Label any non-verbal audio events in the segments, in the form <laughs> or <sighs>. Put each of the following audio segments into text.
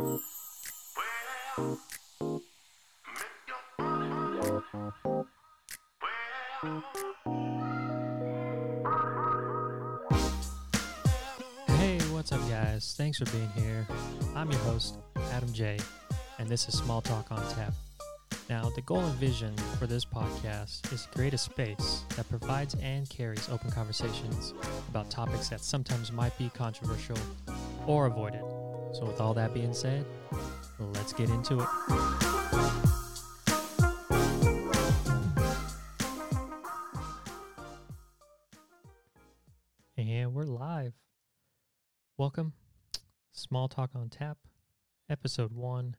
Hey, what's up, guys? Thanks for being here. I'm your host, Adam J, and this is Small Talk on Tap. Now, the goal and vision for this podcast is to create a space that provides and carries open conversations about topics that sometimes might be controversial or avoided. So, with all that being said, let's get into it. And we're live. Welcome, Small Talk on Tap, episode one.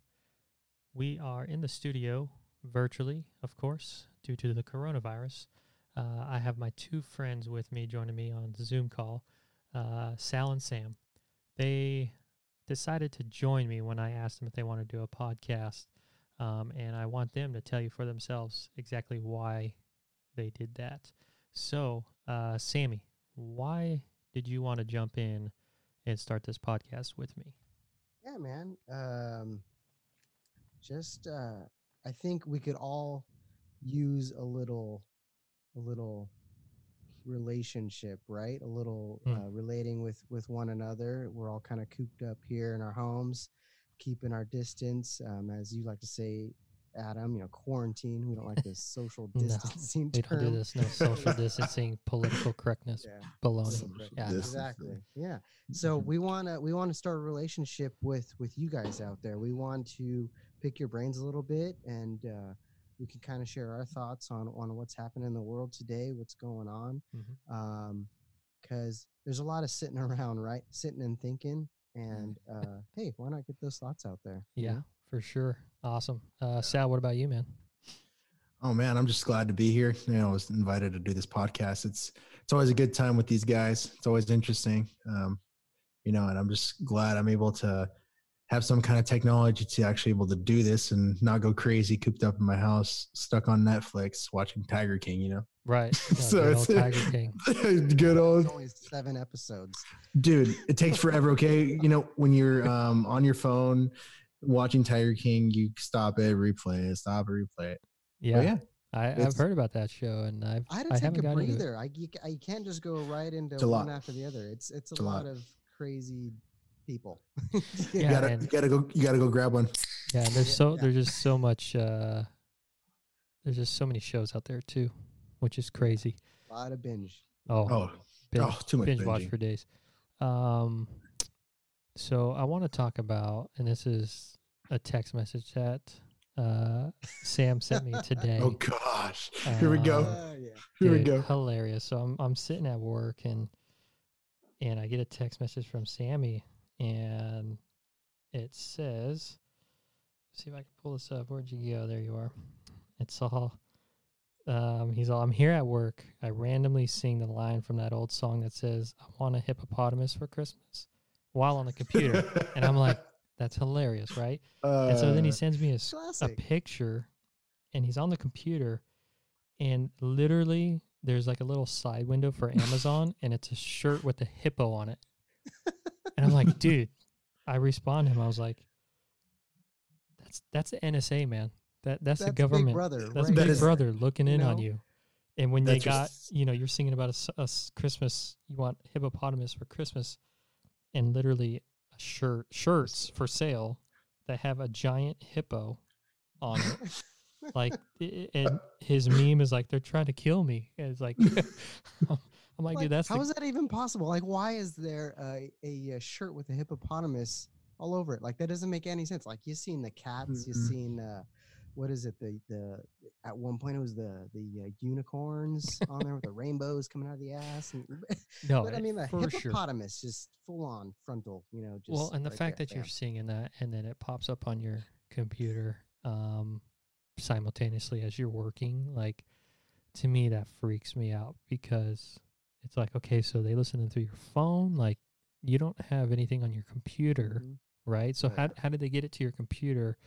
We are in the studio virtually, of course, due to the coronavirus. Uh, I have my two friends with me joining me on Zoom call, uh, Sal and Sam. They decided to join me when I asked them if they want to do a podcast, um, and I want them to tell you for themselves exactly why they did that. So, uh, Sammy, why did you want to jump in and start this podcast with me? Yeah, man. Um, just uh, I think we could all use a little, a little relationship, right? A little Mm. uh, relating with with one another. We're all kind of cooped up here in our homes, keeping our distance, um, as you like to say, Adam. You know, quarantine. We don't like this social <laughs> No, distancing We term. don't do this. No social <laughs> distancing, political correctness, Yeah. baloney. Yeah. exactly yeah so we want to we want to start a relationship with with you guys out there we want to pick your brains a little bit and uh we can kind of share our thoughts on on what's happening in the world today what's going on Mhm. um because there's a lot of sitting around right sitting and thinking and uh hey why not get those thoughts out there you Yeah, for sure. Awesome. Uh, Sal, what about you, man? Oh man, I'm just glad to be here. You know, I was invited to do this podcast. It's it's always a good time with these guys. It's always interesting. Um, you know, and I'm just glad I'm able to have some kind of technology to actually able to do this and not go crazy cooped up in my house, stuck on Netflix watching Tiger King, you know. Right. <laughs> Yeah, So good old it's- Tiger King. <laughs> good old It's only seven episodes dude it takes <laughs> forever okay you know when you're um on your phone watching tiger king you stop it replay it stop it replay it Yeah, But yeah I, I've heard about that show, and I've i had to I take haven't a got it. breather I, you, ca- you can't just go right into It's one lot. after the other it's it's a, It's a lot lot. of crazy people <laughs> you Yeah, gotta and- you gotta go you gotta go grab one Yeah, and there's Yeah, so yeah. there's just so much. Uh, there's just so many shows out there too, which is crazy. a lot of binge Oh, oh binge, oh too much binge watch for days. Um, so I want to talk about, and this is a text message that uh, Sam sent me <laughs> today. oh gosh here we go Uh, yeah. here we go Hilarious. So I'm I'm sitting at work and and I get a text message from Sammy and it says see if I can pull this up. Where'd you go? There you are. It's all um he's all I'm here at work. I randomly sing the line from that old song that says, I want a hippopotamus for Christmas while on the computer. and I'm like, <laughs> that's hilarious, right? and so then he Uh, sends me a, Classic. picture and he's on the computer and literally there's like a little side window for Amazon and it's a shirt with a hippo on it. <laughs> And I'm like, dude, I respond to him. I was like, that's that's the NSA, man. That that's, the Big government. brother. that's right? That Big is- Brother looking you in on you. And when they got, just- you know, you're singing about a Christmas, you want hippopotamus for Christmas, and literally a shirt shirts for sale that have a giant hippo on it. <laughs> like, i- i- and his meme is like, they're trying to kill me. And it's like, <laughs> <laughs> um, I'm like, Like, dude, that's how the, is that even possible? Like, why is there a, a, shirt with a hippopotamus all over it? Like, that doesn't make any sense. Like, you've seen the cats, you've seen uh, what is it? The the at one point it was the the uh, unicorns on there with the rainbows coming out of the ass. And, <laughs> no, but I mean, the for sure. hippopotamus just full on frontal. You know, just well, and the right fact there, that you're seeing that and then it pops up on your computer um, simultaneously as you're working, like to me that freaks me out because it's like, okay, so they listen in through your phone, like you don't have anything on your computer, Mhm. right? So Right. how how did they get it to your computer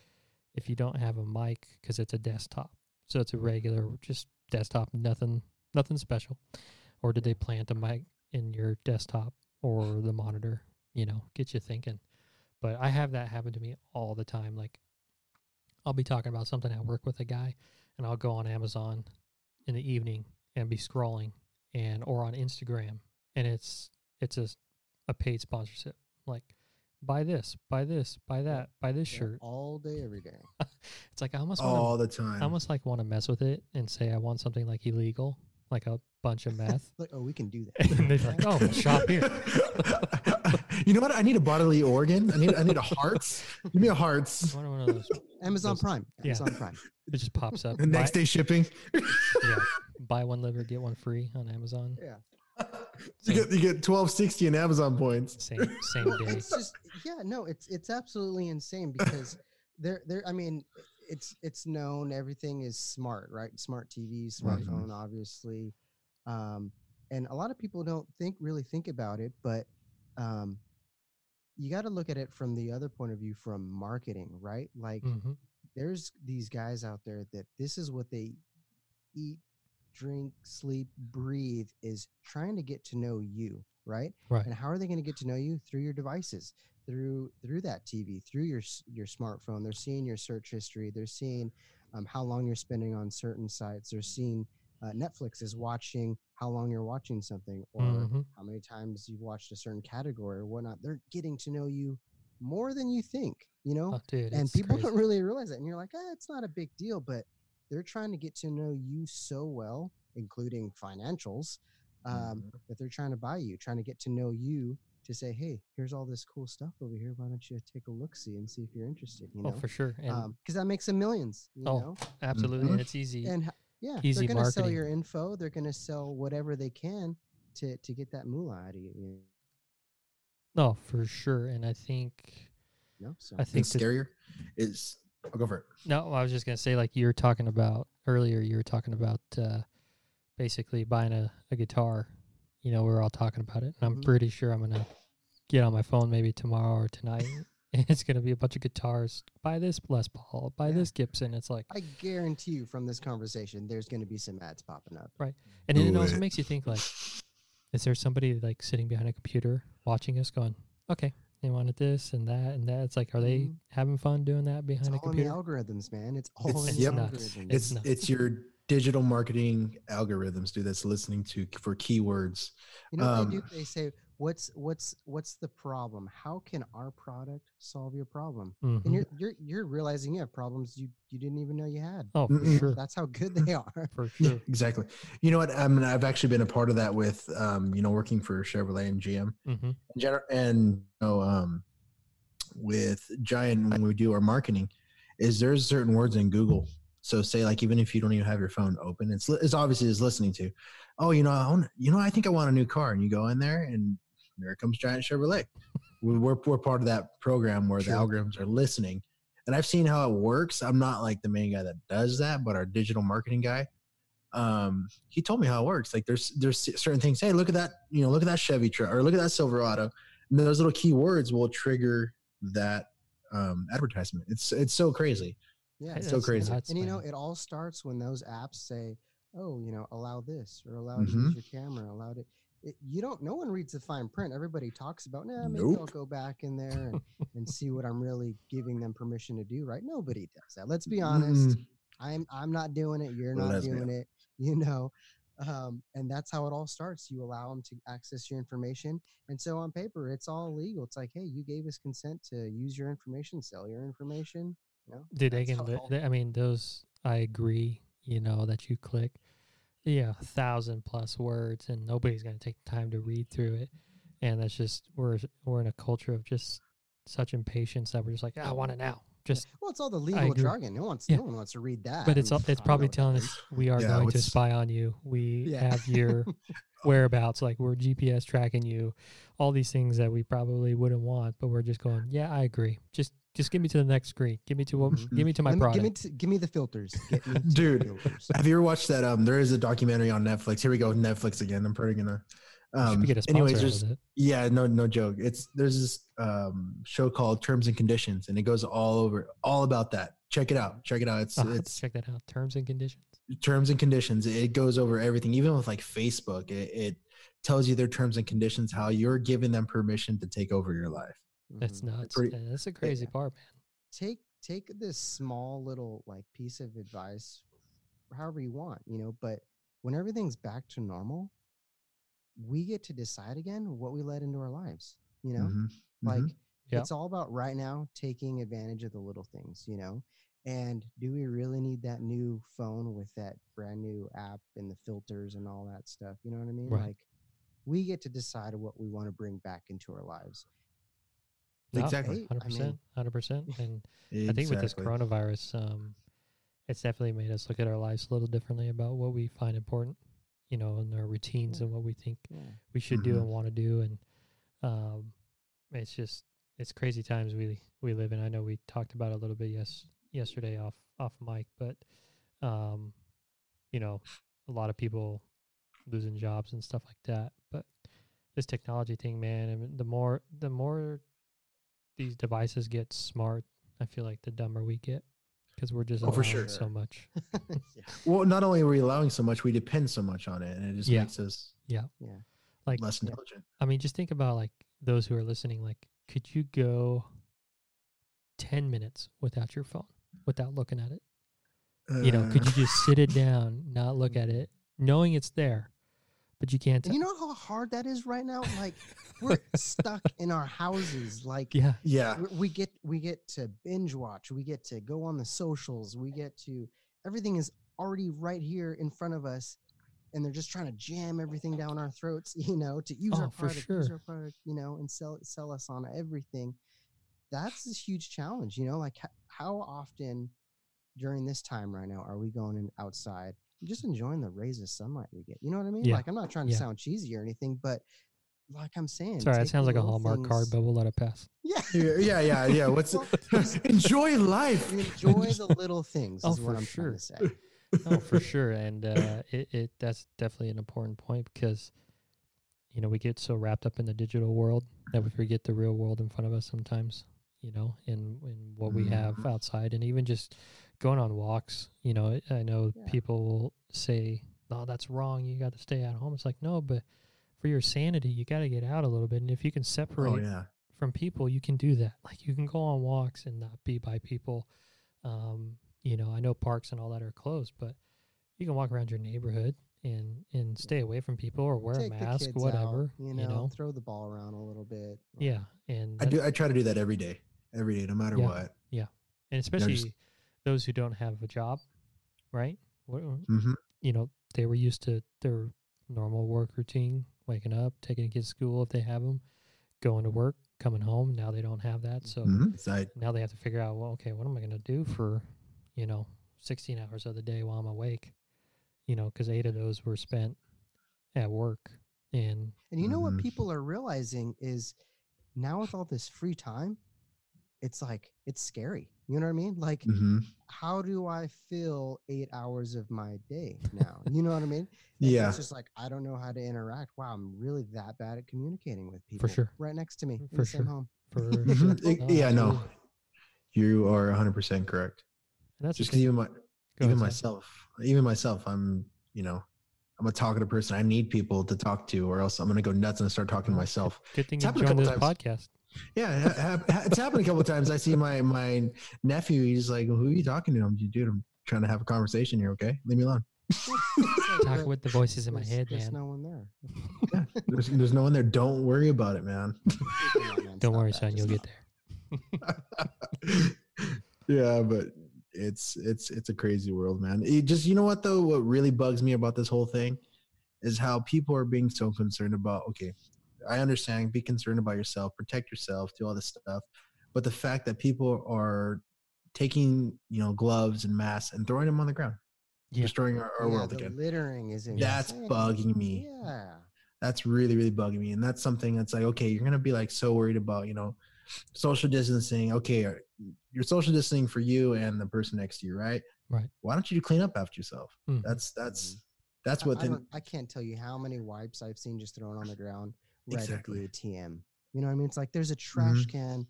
if you don't have a mic because it's a desktop? So it's a regular just desktop, nothing nothing special. Or did they plant a mic in your desktop or the monitor? You know, get you thinking. But I have that happen to me all the time. Like I'll be talking about something at work with a guy and I'll go on Amazon in the evening and be scrolling and or on Instagram and it's it's a a paid sponsorship. Like buy this, buy this, buy that, buy this Yeah, shirt. all day, every day. <laughs> It's like I almost want all the time. I almost like want to mess with it and say I want something like illegal, like a bunch of meth. <laughs> Like, oh, we can do that. <laughs> and they're like, "Oh, shop here." you know what? I need a bodily organ. I need I need a hearts. Give me a hearts. One of those. Amazon Those- Prime. yeah. Amazon Prime. It just pops up. The next buy, day shipping. yeah, buy one liver, get one free on Amazon. Yeah. <laughs> you get you get twelve sixty in Amazon points. Same same Well, <laughs> day. it's just yeah, no, it's it's absolutely insane because <laughs> they're they're I mean, it's it's known everything is smart, right? Smart TV, smartphone, obviously. Um, and a lot of people don't think really think about it, but um, you got to look at it from the other point of view from marketing, right? Like hmm there's these guys out there that this is what they eat, drink, sleep, breathe is trying to get to know you, right? Right. And how are they going to get to know you through your devices, through through that TV, through your your smartphone? They're seeing your search history. They're seeing um, how long you're spending on certain sites. They're seeing uh, Netflix is watching how long you're watching something, or hmm how many times you've watched a certain category or whatnot. They're getting to know you more than you think. You know, Oh, dude, and people <laughs> crazy. don't really realize that and you're like ah, it's not a big deal but they're trying to get to know you so well including financials um, Mhm. that they're trying to buy you trying to get to know you to say hey here's all this cool stuff over here why don't you take a look see and see if you're interested you Oh, know for sure, and because that makes them millions you Oh, know absolutely, Mhm. and it's easy. and yeah easy they're going to sell your info they're going to sell whatever they can to to get that moolah out of you, you No, for sure, and I think know so I I think think that, scarier is. I'll go for it. no, I was just gonna say like you were talking about earlier. You were talking about uh, basically buying a, a guitar. You know, we were all talking about it, and I'm Mhm. pretty sure I'm gonna get on my phone maybe tomorrow or tonight. <laughs> it's gonna be a bunch of guitars. Buy this Les Paul. Buy Yeah. this Gibson. It's like, i guarantee you from this conversation there's going to be some ads popping up Right, and then it Do also makes you think like, is there somebody like sitting behind a computer watching us, going, okay, they wanted this and that and that. It's like, are they Mhm. having fun doing that It's behind a all in the computer? algorithms, man. It's all It's- in yep. algorithms. It's It's nuts. it's your digital marketing algorithms, dude. That's listening to for keywords. you know what they do? um, They say, "What's what's what's the problem? How can our product solve your problem?" Mhm. And you're you're you're realizing you have problems you you didn't even know you had. oh, sure, That's how good <laughs> they are. for Yeah, sure. exactly. You know what? I mean, I've actually been a part of that with, um, you know, working for Chevrolet and GM. hmm in general, and you know, um, with Giant when we do our marketing, is there's certain words in Google. So say like even if you don't even have your phone open, it's it's obviously is listening to. Oh, you know, I want, you know, I think I want a new car, and you go in there, and there comes Giant Chevrolet. We- We're we're part of that program where Sure. the algorithms are listening, and I've seen how it works. I'm not like the main guy that does that, but our digital marketing guy um he told me how it works like there's there's certain things hey look at that you know look at that chevy truck or look at that silverado and those little keywords will trigger that um advertisement it's it's so crazy Yeah. It's so crazy. nuts, And you know, it all starts when those apps say, "Oh, you know, allow this or allow to Mhm. use your camera, allow it." It, you don't. No one reads the fine print. Everybody talks about, "Nah, maybe I'll go back in there and, <laughs> and see what I'm really giving them permission to do." Right? Nobody does that. Let's be honest. Mm, I'm I'm not doing it. You're not me. doing it. <laughs> You know, um, and that's how it all starts. You allow them to access your information, and so on paper, it's all legal. It's like, hey, you gave us consent to use your information, sell your information. You know, Dude, they can. all- I mean, those. I agree. You know that you click, yeah, a thousand plus words, and nobody's gonna take time to read through it. And that's just we're we're in a culture of just such impatience that we're just like, "Ah, I want it now. Just, Well, it's all the legal jargon. No one's Yeah. no one wants to read that. but it's all it's probably telling us we are Yeah, going to spy on you. We Yeah. have your <laughs> whereabouts, like we're GPS tracking you. All these things that we probably wouldn't want, but we're just going, yeah, I agree. Just just give me to the next screen. Give me to what? Mhm. Give me to my Let me- product. give me t- give me the filters. Get me <laughs> to the Dude, filters. have you ever watched that um there is a documentary on netflix here we go Netflix again i'm probably gonna um get a anyways out there's yeah no no joke it's there's this um show called terms and conditions and it goes all over all about that check it out check it out it's I'll have to it's check that out. Terms and conditions. terms and conditions it goes over everything even with like facebook it, it tells you their terms and conditions how you're giving them permission to take over your life That's Mhm. nuts. pretty- that's a crazy yeah. part, man. take take this small little like piece of advice however you want you know but when everything's back to normal we get to decide again what we let into our lives you know Mhm, like mhm. Yeah. it's all about right now taking advantage of the little things you know and do we really need that new phone with that brand new app and the filters and all that stuff you know what i mean Right. like we get to decide what we want to bring back into our lives No, Exactly. Hundred percent, hundred percent. <laughs> And I think with this coronavirus, um, it's definitely made us look at our lives a little differently about what we find important, you know, and our routines Yeah. and what we think yeah we should do Mhm. and want to do. And um, it's just it's crazy times we we live in. I know we talked about it a little bit yes yesterday off off mic, but um, you know, a lot of people losing jobs and stuff like that. But this technology thing, man, I mean, the more the more these devices get smart, I feel like the dumber we get because we're just Oh, for allowing sure. so much. <laughs> yeah Well, not only are we allowing so much, we depend so much on it, and it just Yeah. makes us yeah yeah Like less intelligent. I mean, just think about like those who are listening. Like, could you go ten minutes without your phone, without looking at it? You know, could Uh, you just sit it down, not look at it, knowing it's there, but you can't? And T- you know how hard that is right now? <laughs> Like we're stuck in our houses. Like yeah, yeah, we get we get to binge watch, we get to go on the socials, we get to everything is already right here in front of us. And they're just trying to jam everything down our throats, <laughs> you know, to use Oh, our for product, use our product, you know, and sell sell us on everything. That's a huge challenge, you know. Like how often during this time right now are we going in outside and just enjoying the rays of sunlight we get? You know what I mean? Yeah. Like I'm not trying to Yeah. sound cheesy or anything, but like I'm saying, sorry, that take sounds like a little Hallmark card, but we'll let it pass. Yeah. yeah, yeah, yeah, yeah. What's Well, <laughs> enjoy life? enjoy the little things Oh, what for I'm sure. trying to say. <laughs> oh, for sure, and uh, it, it that's definitely an important point because you know we get so wrapped up in the digital world that we forget the real world in front of us sometimes. You know, in in what we have outside, and even just going on walks. You know, I know Yeah. people will say, "No, that's wrong. You got to stay at home." It's like, no, but for your sanity, you got to get out a little bit, and if you can separate Oh yeah, from people, you can do that. Like you can go on walks and not be by people. Um, you know, I know parks and all that are closed, but you can walk around your neighborhood and and stay away from people or wear Take a mask, whatever. out, you, know, throw the ball around a little bit. yeah, and I do. I try to do that every day, every day, no matter Yeah. what. Yeah, and especially just- those who don't have a job, right? What, hmm you know, they were used to their normal work routine, waking up, taking kids to school if they have them, going to work, coming home. Now they don't have that, so hmm now they have to figure out well okay what am i going to do for you know 16 hours of the day while i'm awake you know because eight of those were spent at work and And you know what Mhm. people are realizing is now with all this free time, it's like it's scary. You know what I mean? Like, hmm how do I fill eight hours of my day now? You know what I mean? <laughs> And Yeah. It's just like I don't know how to interact. Wow, I'm really that bad at communicating with people. For sure. Right next to me in For the same sure. home. for <laughs> sure. Yeah, no, absolutely. you are 100 percent correct. and that's Just because even my even ahead, Zach. myself, even myself, I'm you know, I'm a talkative person. I need people to talk to, or else I'm gonna go nuts and start talking to myself. good thing It's you happened a joined this couple podcast Yeah, it's happened a couple of times. I see my my nephew. He's like, "Who are you talking to?" I'm, dude, I'm trying to have a conversation here. Okay, leave me alone. It's <laughs> talk with the voices in my there's- head there's man no one there. Yeah, there's, there's no one there. Don't worry about it, man. <laughs> Come on, man, <laughs> don't worry son you'll get there yeah, but it's it's it's a crazy world, man. It just you know what though? What really bugs me about this whole thing is how people are being so concerned about. Okay, I understand. Be concerned about yourself, protect yourself, do all this stuff, but the fact that people are taking you know gloves and masks and throwing them on the ground, Yeah. destroying our, our Yeah, world the again. littering is That's bugging me. Yeah. That's really really bugging me, and that's something that's like okay, you're gonna be like so worried about you know social distancing. Okay, are- you're social distancing for you and the person next to you, right? Right. Why don't you clean up after yourself? Mhm. That's that's Mhm. that's what. I, the- I can't tell you how many wipes I've seen just thrown on the ground right Exactly. at the ATM. You know what I mean? It's like there's a trash Mm-hmm. can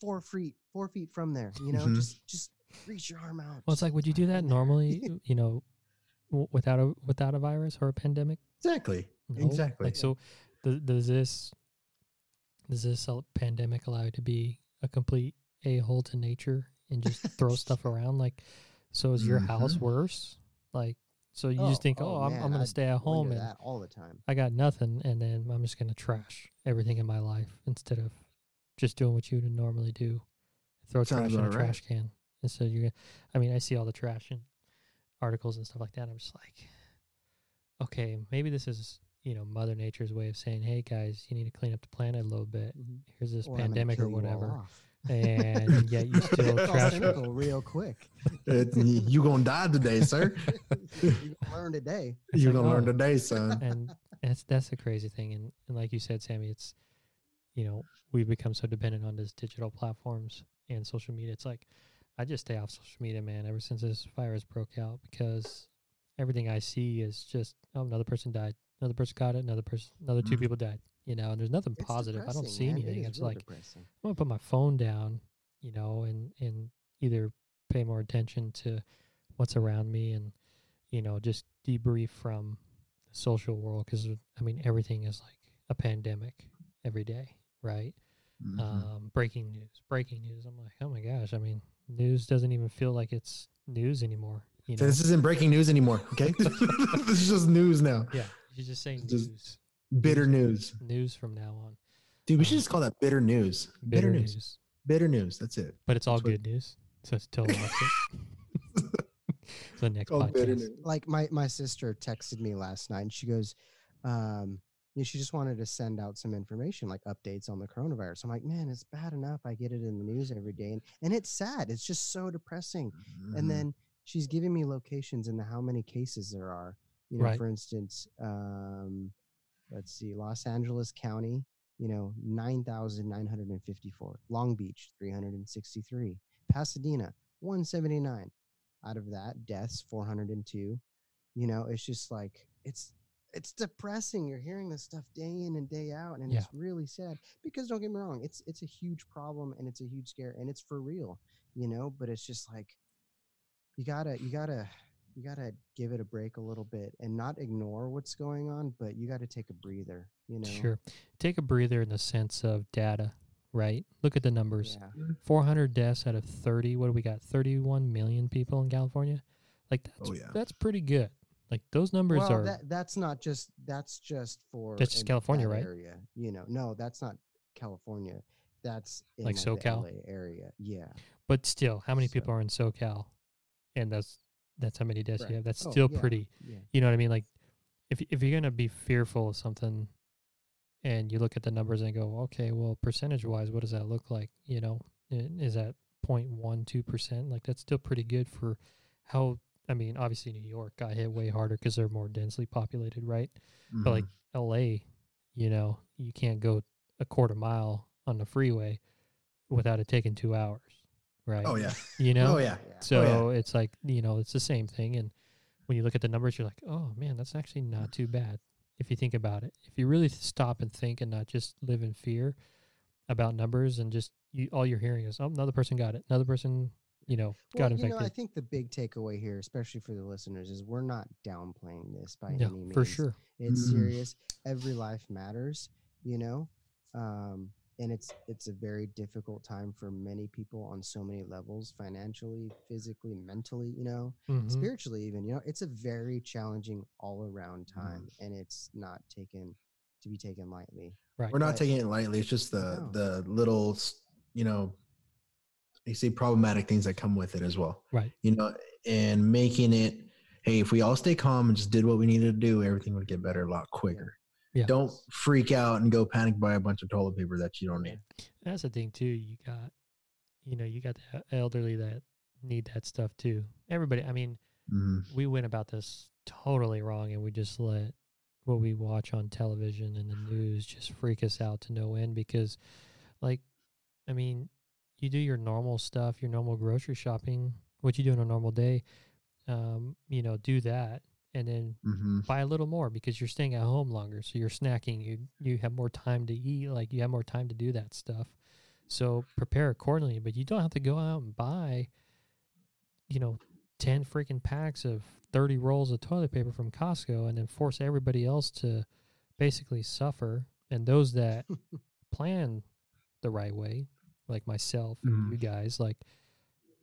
four feet four feet from there. You know, Mhm. just just reach your arm out. well it's like would you do that normally <laughs> you know w- without a without a virus or a pandemic exactly. No? Exactly. Like so, th- does this does this pandemic allow you to be a complete a hole to nature and just throw <laughs> stuff around? Like, so is your house Mhm. worse? Like, so you just oh, think, oh, oh I'm, man, I'm going to stay at home and that all the time. I got nothing, and then I'm just going to trash everything in my life instead of just doing what you would normally do, throw Sounds trash in a right. trash can. Instead, you're, I mean, I see all the trash and articles and stuff like that. I'm just like, okay, maybe this is you know Mother Nature's way of saying, hey guys, you need to clean up the planet a little bit. Mm-hmm. Here's this Or pandemic or kill you all whatever, off. And yet you still <laughs> It's all trash. cynical real quick. It- you gonna die today, sir. <laughs> you gonna learn today. It's You're like, gonna learn oh. today, son. and that's that's the crazy thing and, and like you said sammy it's you know we've become so dependent on these digital platforms and social media it's like i just stay off social media man ever since this virus broke out because everything i see is just oh another person died another person got it another person another two Mhm. people died you know and there's nothing It's positive i don't see man. Anything is it's real like depressing. I'm gonna put my phone down, you know, and and either pay more attention to what's around me and you know just debrief from the social world because I mean everything is like a pandemic every day, right? Mhm. Um, breaking news, breaking news. I'm like, oh my gosh! I mean, news doesn't even feel like it's news anymore. You know? this isn't breaking news anymore. Okay, <laughs> <laughs> this is just news now. yeah, you're just say It's just- news, Bitter news, news from now on. dude. We should just call that bitter news. Bitter, Bitter news. news, Bitter news. That's it. but it's all That's what- good news. So it's totally <laughs> opposite. <laughs> so next Called bitter podcast. news. like my my sister texted me last night and she goes um you know, she just wanted to send out some information like updates on the coronavirus i'm like man it's bad enough i get it in the news every day and, and it's sad it's just so depressing Mhm. and then she's giving me locations and how many cases there are you know Right. for instance um let's see los angeles county you know 9954 long beach 363 pasadena 179 out of that deaths 402 you know it's just like it's it's depressing. You're hearing this stuff day in and day out and Yeah. it's really sad because don't get me wrong it's it's a huge problem and it's a huge scare and it's for real you know but it's just like you gotta you gotta you gotta give it a break a little bit and not ignore what's going on but you gotta take a breather you know Sure. Take a breather in the sense of data, right? Look at the numbers. yeah 400 deaths out of 30. What do we got? 31 million people in California. Like that's Oh, yeah. that's pretty good. Like those numbers well, are that, that's not just that's just for That's just California, that right? area you know no that's not california that's in Like the SoCal? LA area yeah but still, how many So- people are in SoCal? And that's that's how many deaths Right. you have. That's Oh, still yeah, pretty. yeah You know what I mean? Like if if you're going to be fearful of something and you look at the numbers and go, "Okay, well, percentage-wise, what does that look like?" You know, is that 0.12%? Like that's still pretty good for how I mean, obviously New York got hit way harder cuz they're more densely populated, right? But mm-hmm. like. LA, you know, you can't go a quarter mile on the freeway without it taking 2 hours, right? oh yeah, You know? oh yeah, yeah. So it's like, you know, it's the same thing. And when you look at the numbers, you're like, oh man, that's actually not too bad if you think about it. If you really stop and think and not just live in fear about numbers and just you, all you're hearing is, oh, another person got it. Another person, you know, got well, you know, I think the big takeaway here, especially for the listeners, is we're not downplaying this by yeah, any means. for sure. It's Mhm. serious. Every life matters, you know. Um, and it's it's a very difficult time for many people on so many levels, financially, physically, mentally, you know, Mhm. spiritually even, you know. It's a very challenging all around Mm-hmm. time and it's not taken to be taken lightly. Right. We're not But- taking it lightly. It's just the No. the little, you know, you see problematic things that come with it as well. Right. You know, and making it. Hey, if we all stay calm and just did what we needed to do, everything would get better a lot quicker. Yeah. Don't freak out and go panic buy a bunch of toilet paper that you don't need. That's the thing too. You got, you know, you got the elderly that need that stuff too. Everybody. I mean, Mhm. we went about this totally wrong and we just let what we watch on television and the news just freak us out to no end because like i mean you do your normal stuff your normal grocery shopping what you do on a normal day um you know do that and then Mhm. buy a little more because you're staying at home longer so you're snacking you you have more time to eat like you have more time to do that stuff so prepare accordingly but you don't have to go out and buy you know 10 freaking packs of 30 rolls of toilet paper from Costco and then force everybody else to basically suffer and those that <laughs> plan the right way, like myself, Mhm. you guys, like,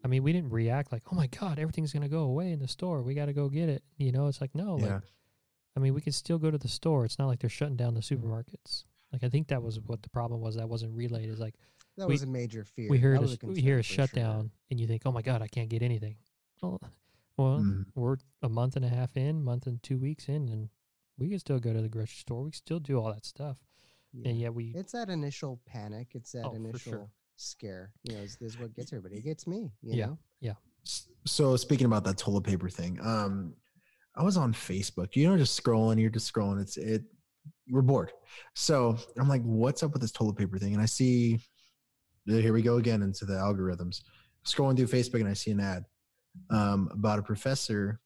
I mean, we didn't react like, oh my God, everything's going to go away in the store. We got to go get it. You know, it's like, no, yeah. like, I mean, we can still go to the store. It's not like they're shutting down the supermarkets. Like, I think that was what the problem was. That wasn't relayed. Is like, That we- was a major fear. we heard That a, we hear a for sure. shutdown and you think, oh my God, I can't get anything. Well, well Mhm. we're a month and a half in, month and two weeks in, and we can still go to the grocery store. We still do all that stuff. Yeah. And yet we, It's that initial panic. It's that Oh, initial. Scare. You know, is, is what gets everybody. It gets me. You Yeah. Know? S- So speaking about that toilet paper thing, um, I was on Facebook. You know, just scrolling. You're just scrolling. It's it. We're bored. So I'm like, what's up with this toilet paper thing? And I see, here we go again into the algorithms. Scrolling through Facebook and I see an ad um, about a professor.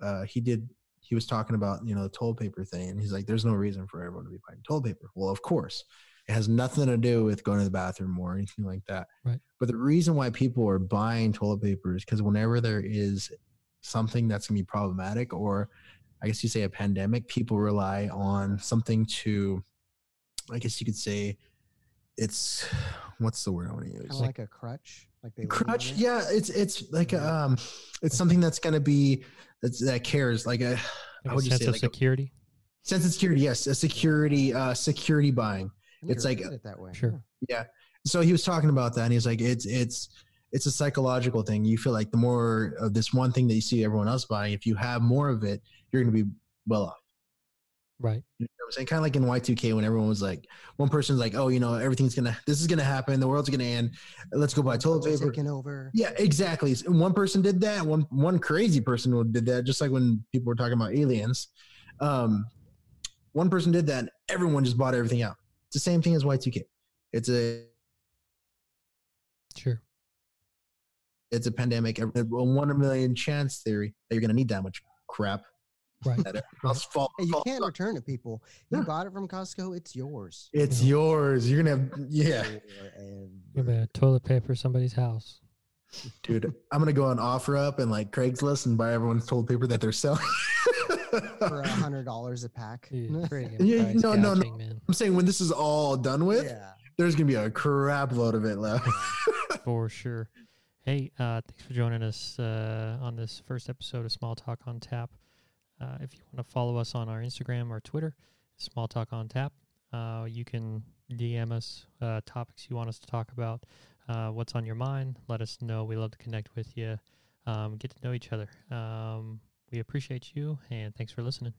Uh, he did. He was talking about you know the toilet paper thing, and he's like, "There's no reason for everyone to be buying toilet paper." Well, of course, it has nothing to do with going to the bathroom or anything like that. Right. But the reason why people are buying toilet paper is because whenever there is something that's going to be problematic, or I guess you say a pandemic, people rely on something to, I guess you could say, it's <sighs> what's the word I want to use? Of like, a crutch. Like they crutch it. yeah it's it's like a, um it's something that's gonna be that's that cares like a <sighs> like how a would you sense say of like a security. sense of security yes a security uh security buying it's like- it that way. Sure. Yeah. so he was talking about that and he's like it's it's it's a psychological thing you feel like the more of this one thing that you see everyone else buying if you have more of it you're gonna be well off Right. You know what I'm saying? Kind of like in Y2K when everyone was like, one person's like, oh, you know, everything's gonna, this is gonna happen, the world's gonna end. Let's go buy toilet It's paper. Taking over. Yeah, exactly. And one person did that. One one crazy person did that. Just like when people were talking about aliens, um, one person did that. and Everyone just bought everything out. It's the same thing as Y2K. It's a Sure. it's a pandemic. A one in a million chance theory that you're gonna need that much crap. Right. That everyone else fall- you falls can't on. return to people. You Yeah. bought it from Costco. It's yours. It's yours. You're gonna have yeah, Forever. Maybe a toilet paper somebody's house. dude. I'm gonna go on OfferUp and like Craigslist and buy everyone's toilet paper that they're selling. <laughs> for a hundred dollars a pack. Dude, <laughs> Yeah, no, no, no. man. I'm saying when this is all done with, yeah. there's gonna be a crap load of it left. <laughs> For sure. Hey, uh, thanks for joining us uh, on this first episode of Small Talk on Tap. Uh, if you want to follow us on our Instagram or Twitter, Small Talk on Tap, uh, you can DM us uh, topics you want us to talk about, uh, what's on your mind. Let us know. We love to connect with you, um, get to know each other. Um, we appreciate you, and thanks for listening.